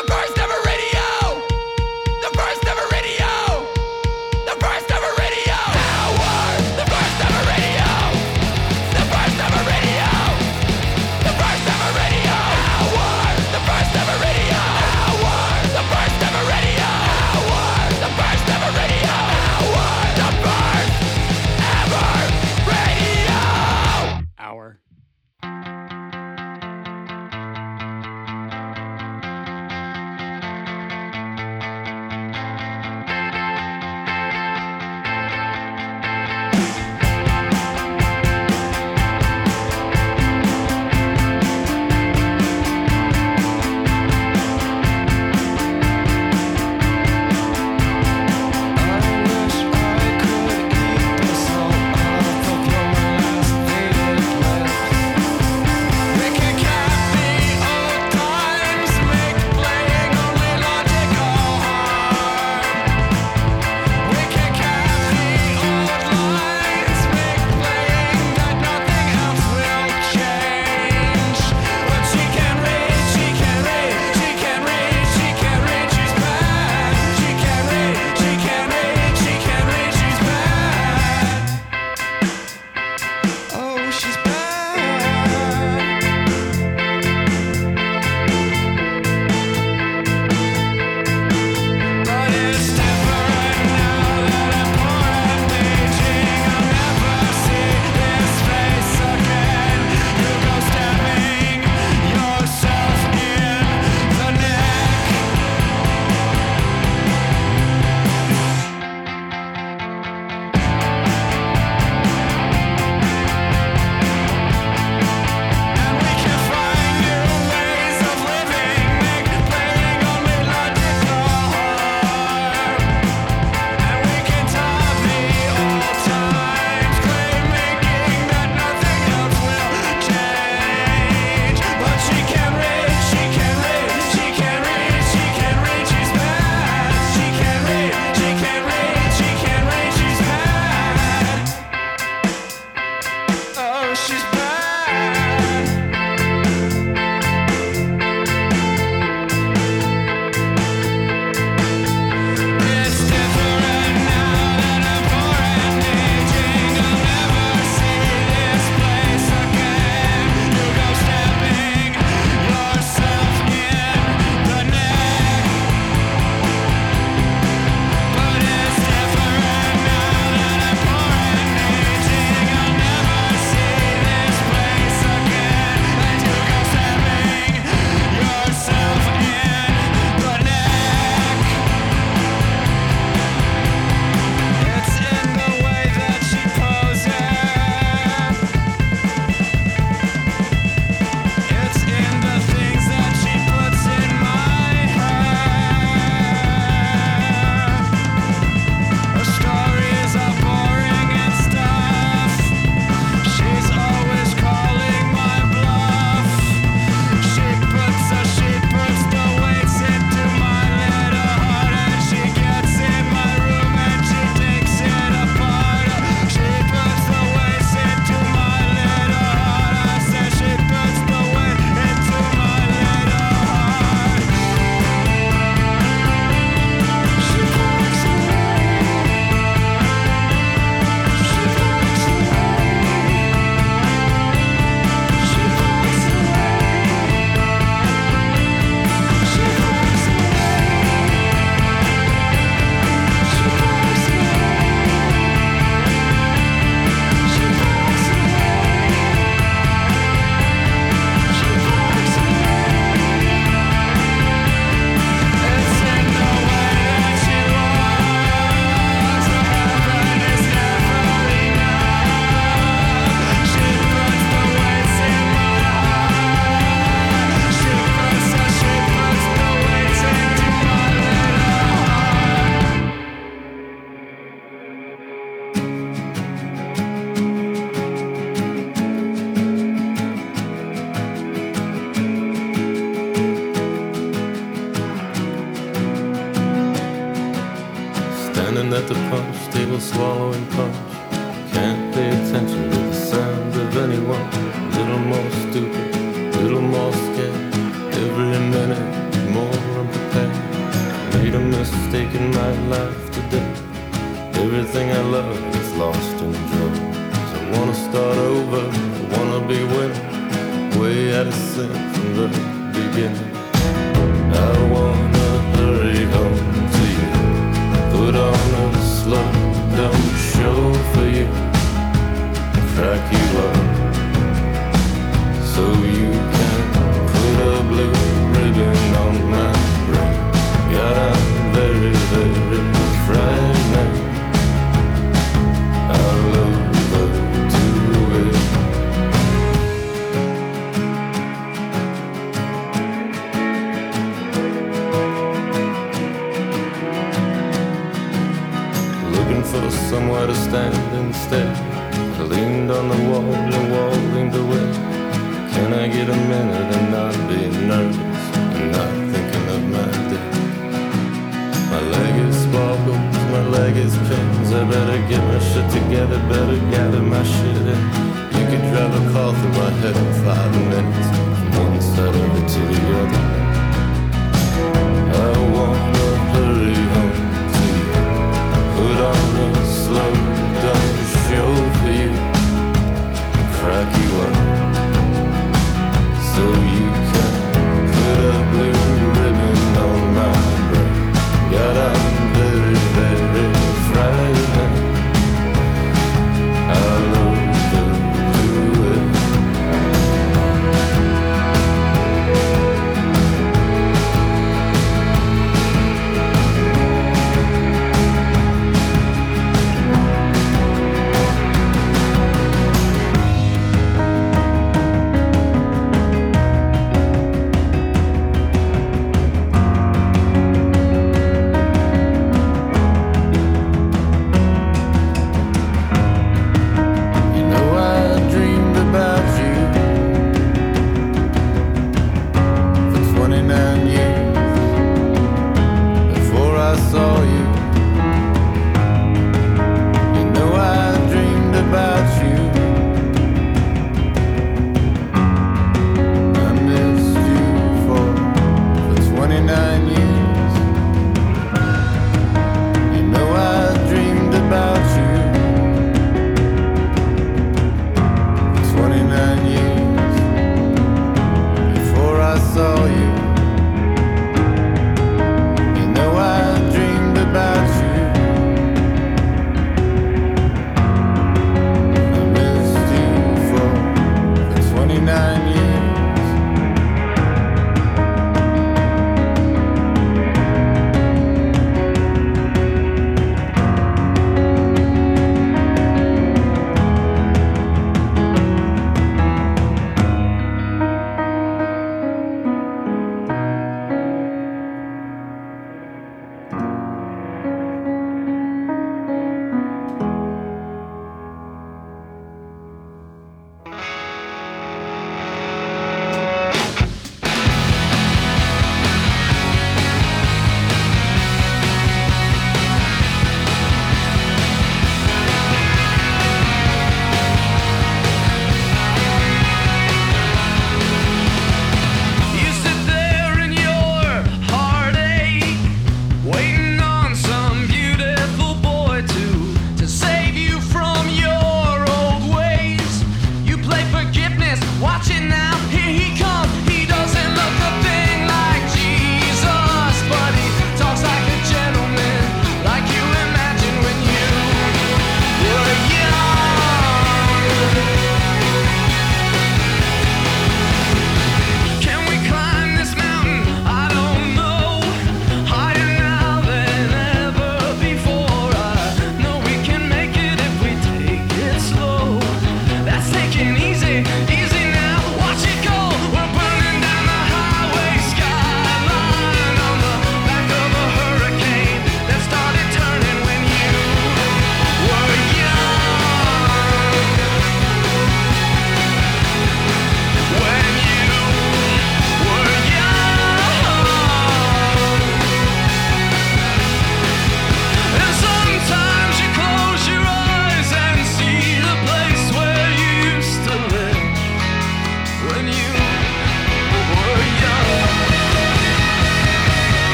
little more stupid every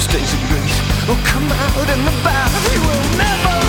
stays in grace. Oh, come out in the bath. you will never.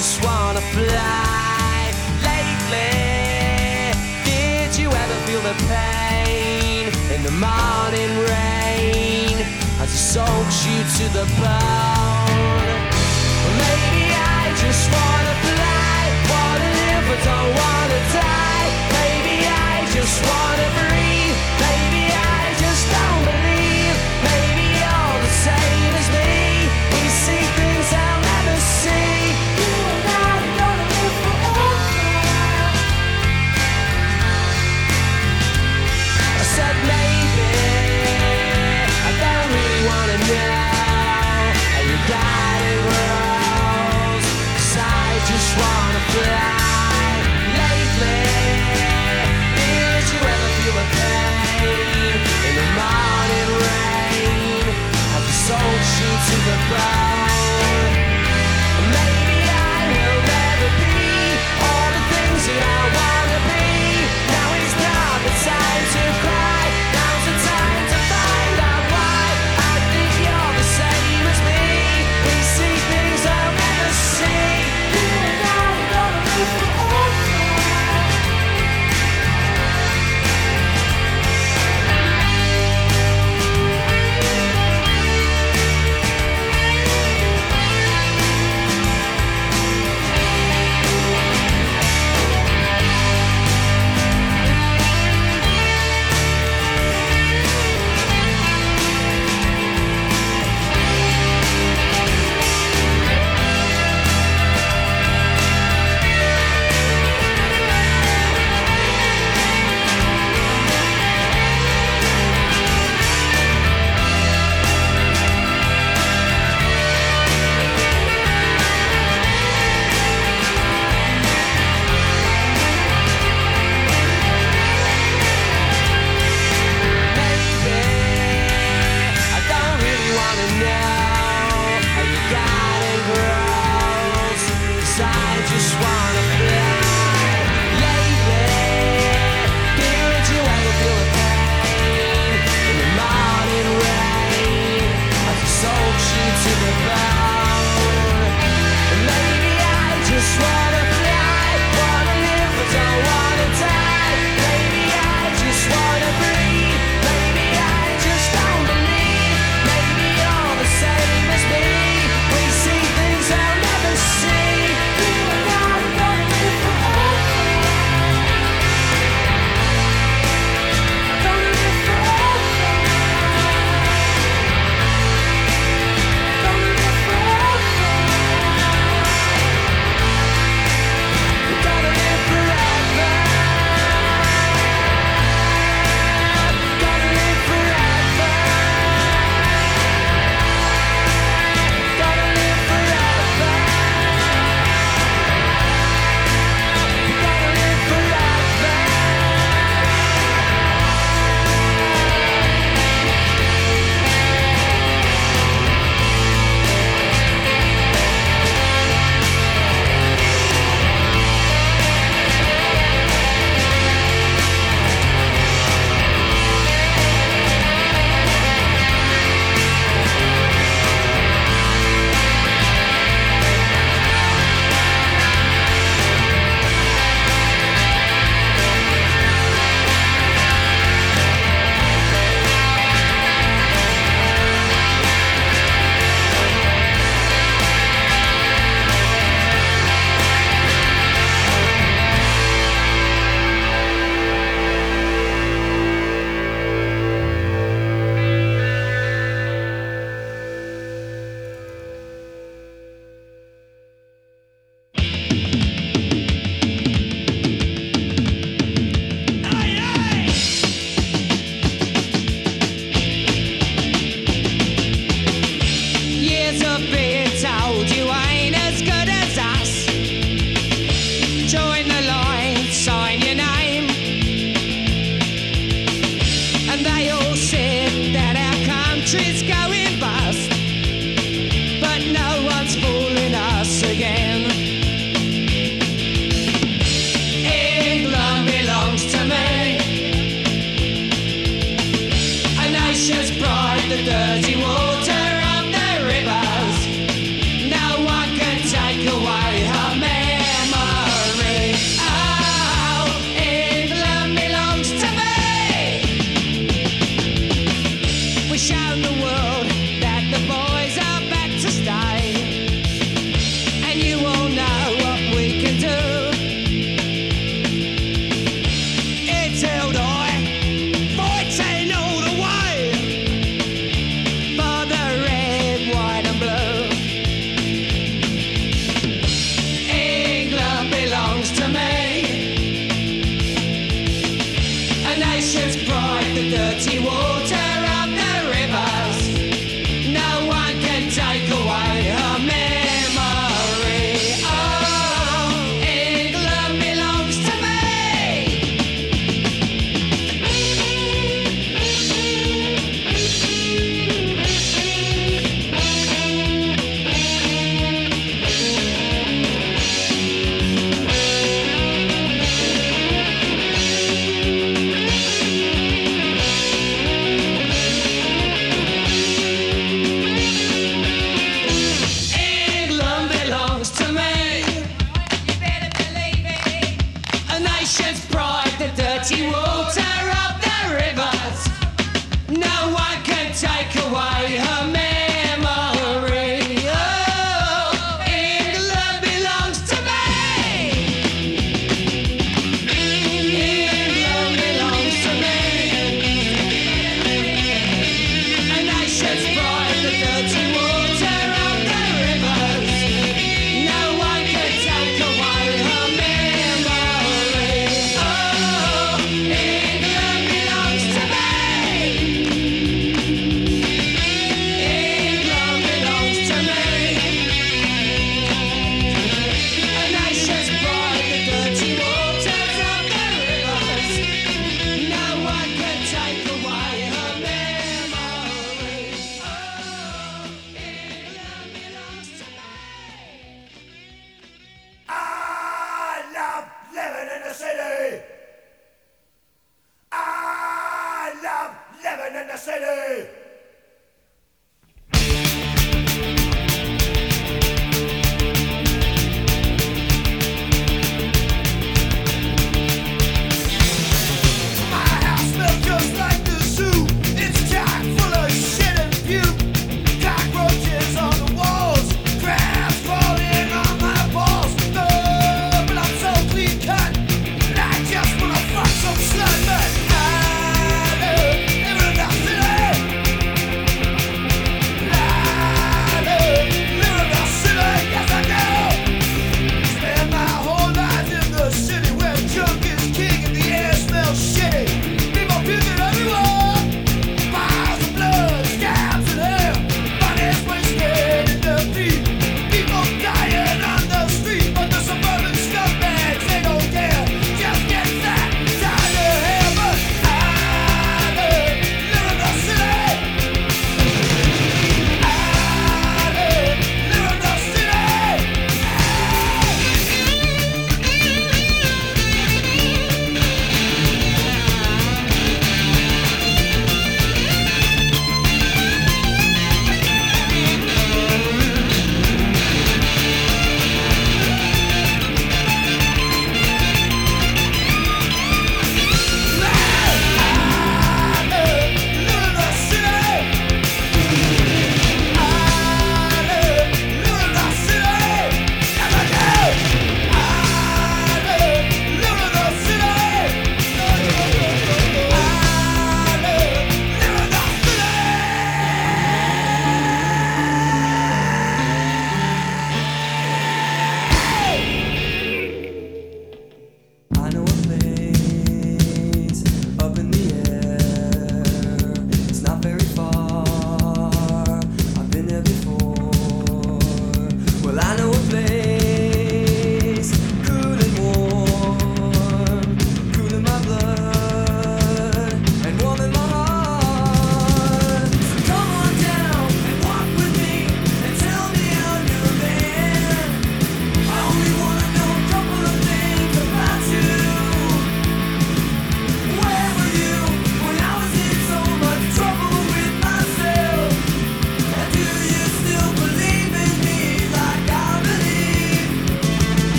just wanna fly lately. Did you ever feel the pain in the morning rain as it soaks you to the bone? Maybe I just wanna fly, wanna live, but don't wanna. surprise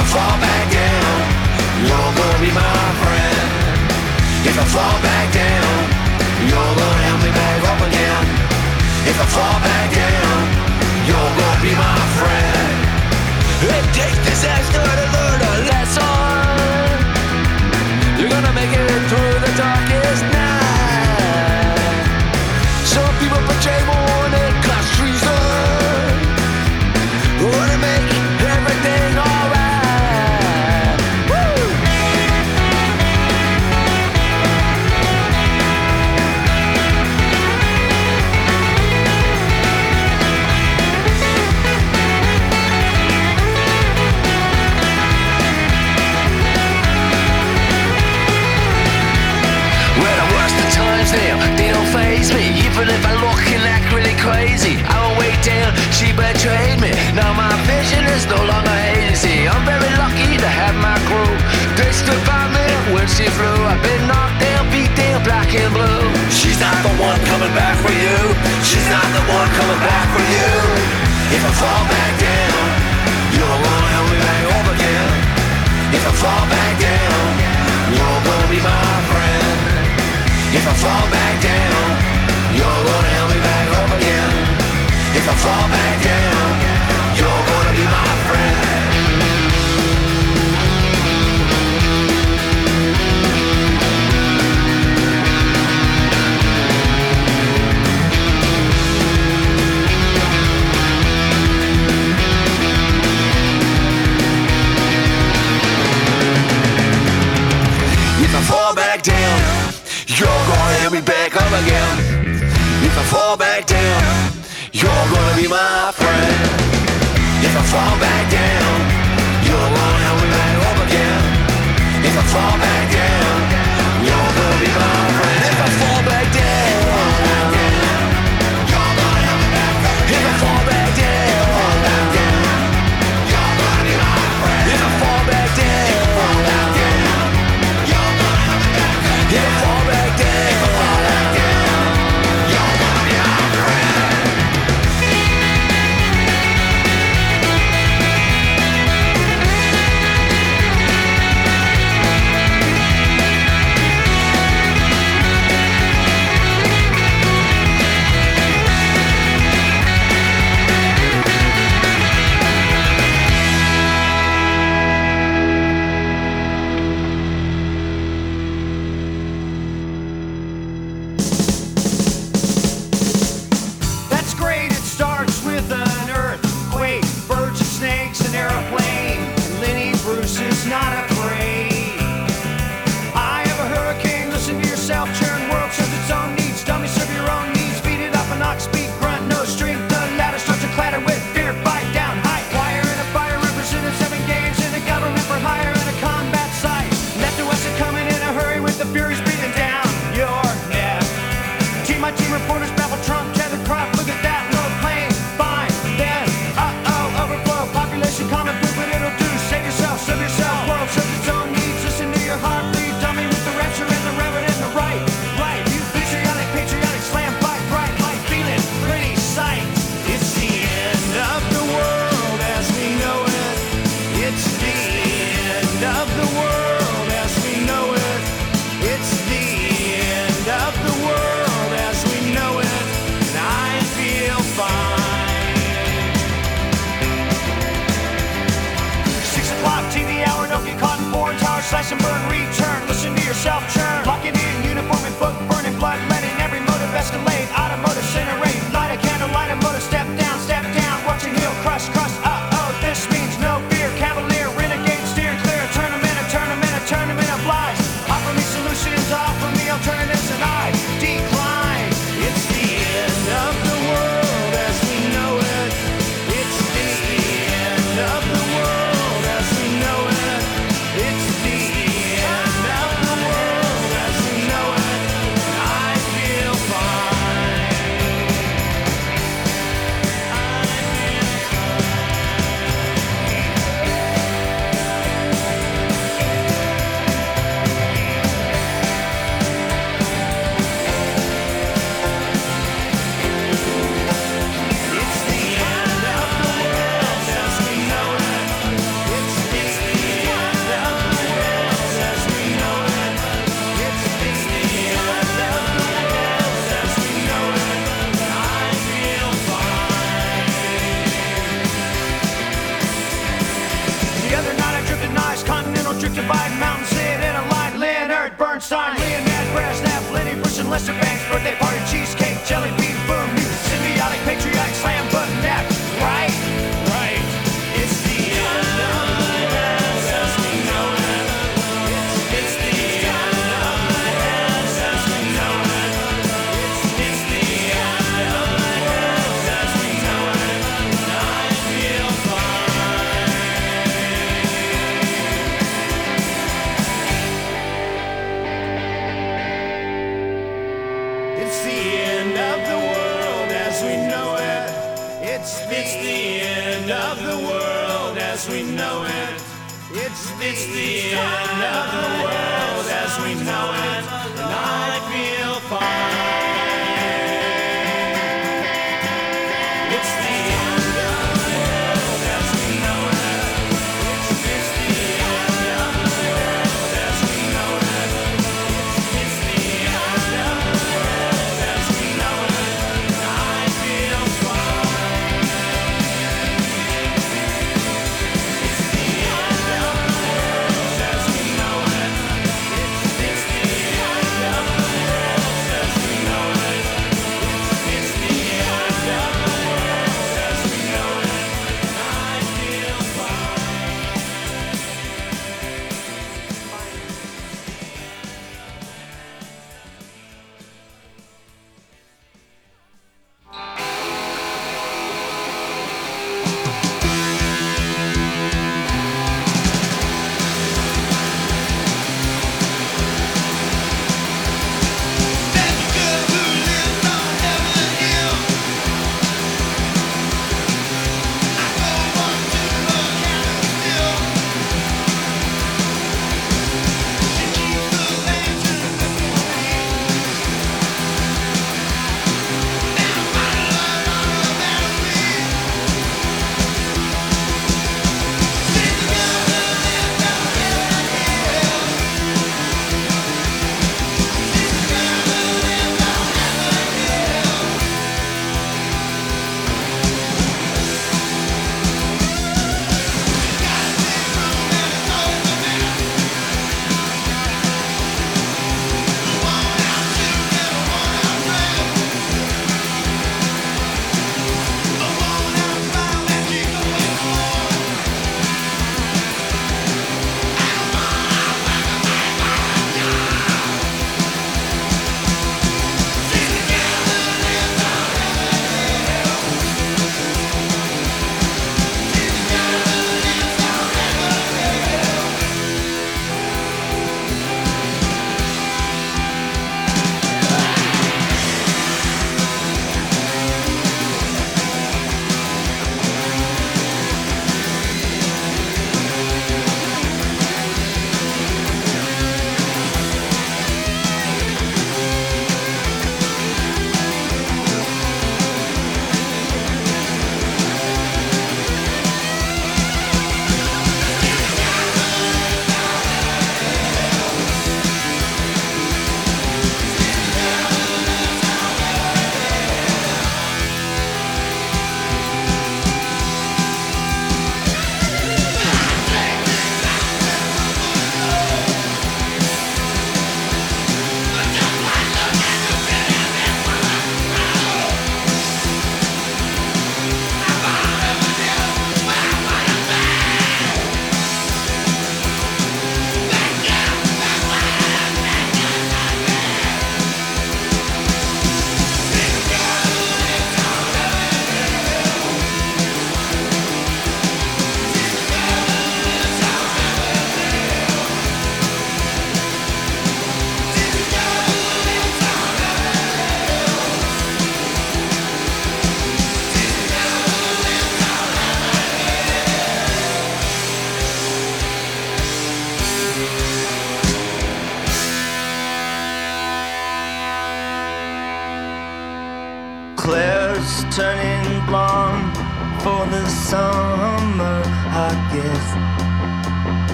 I fall back down, you're gonna be my friend. If I fall back down, you're gonna help me back up again. If I fall back down, you're gonna be my friend. It takes disaster to no longer hazy. I'm very lucky to have my crew. They stood by me when she flew. I've been knocked down, beat down, black and blue. She's not the one coming back for you. She's not the one coming back for you. If I fall back down, you're gonna help me back up again. If I fall back down, you're gonna be my friend. If I fall back down, you're gonna help me back up again. If I fall back down. help me back up again. If I fall back down, you're gonna be my friend. If I fall back down.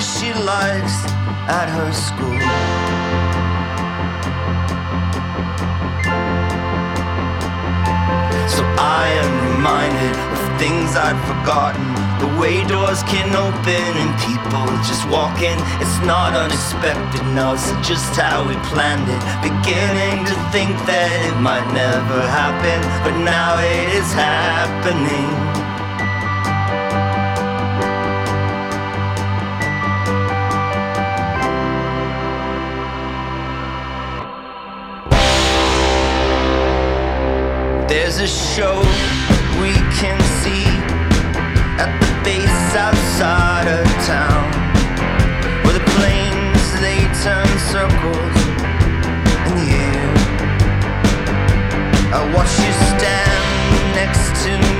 She likes at her school. So I am reminded of things I'd forgotten. The way doors can open and people just walk in. It's not unexpected, no, it's just how we planned it. Beginning to think that it might never happen, but now it is happening. There's a show we can see at the base outside of town where the planes they turn circles in the air. I watch you stand next to me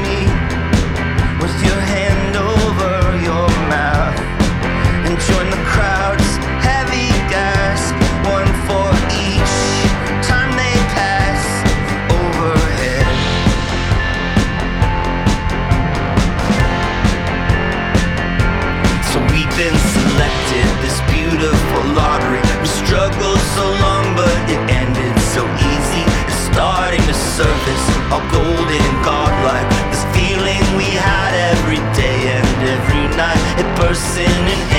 bursts in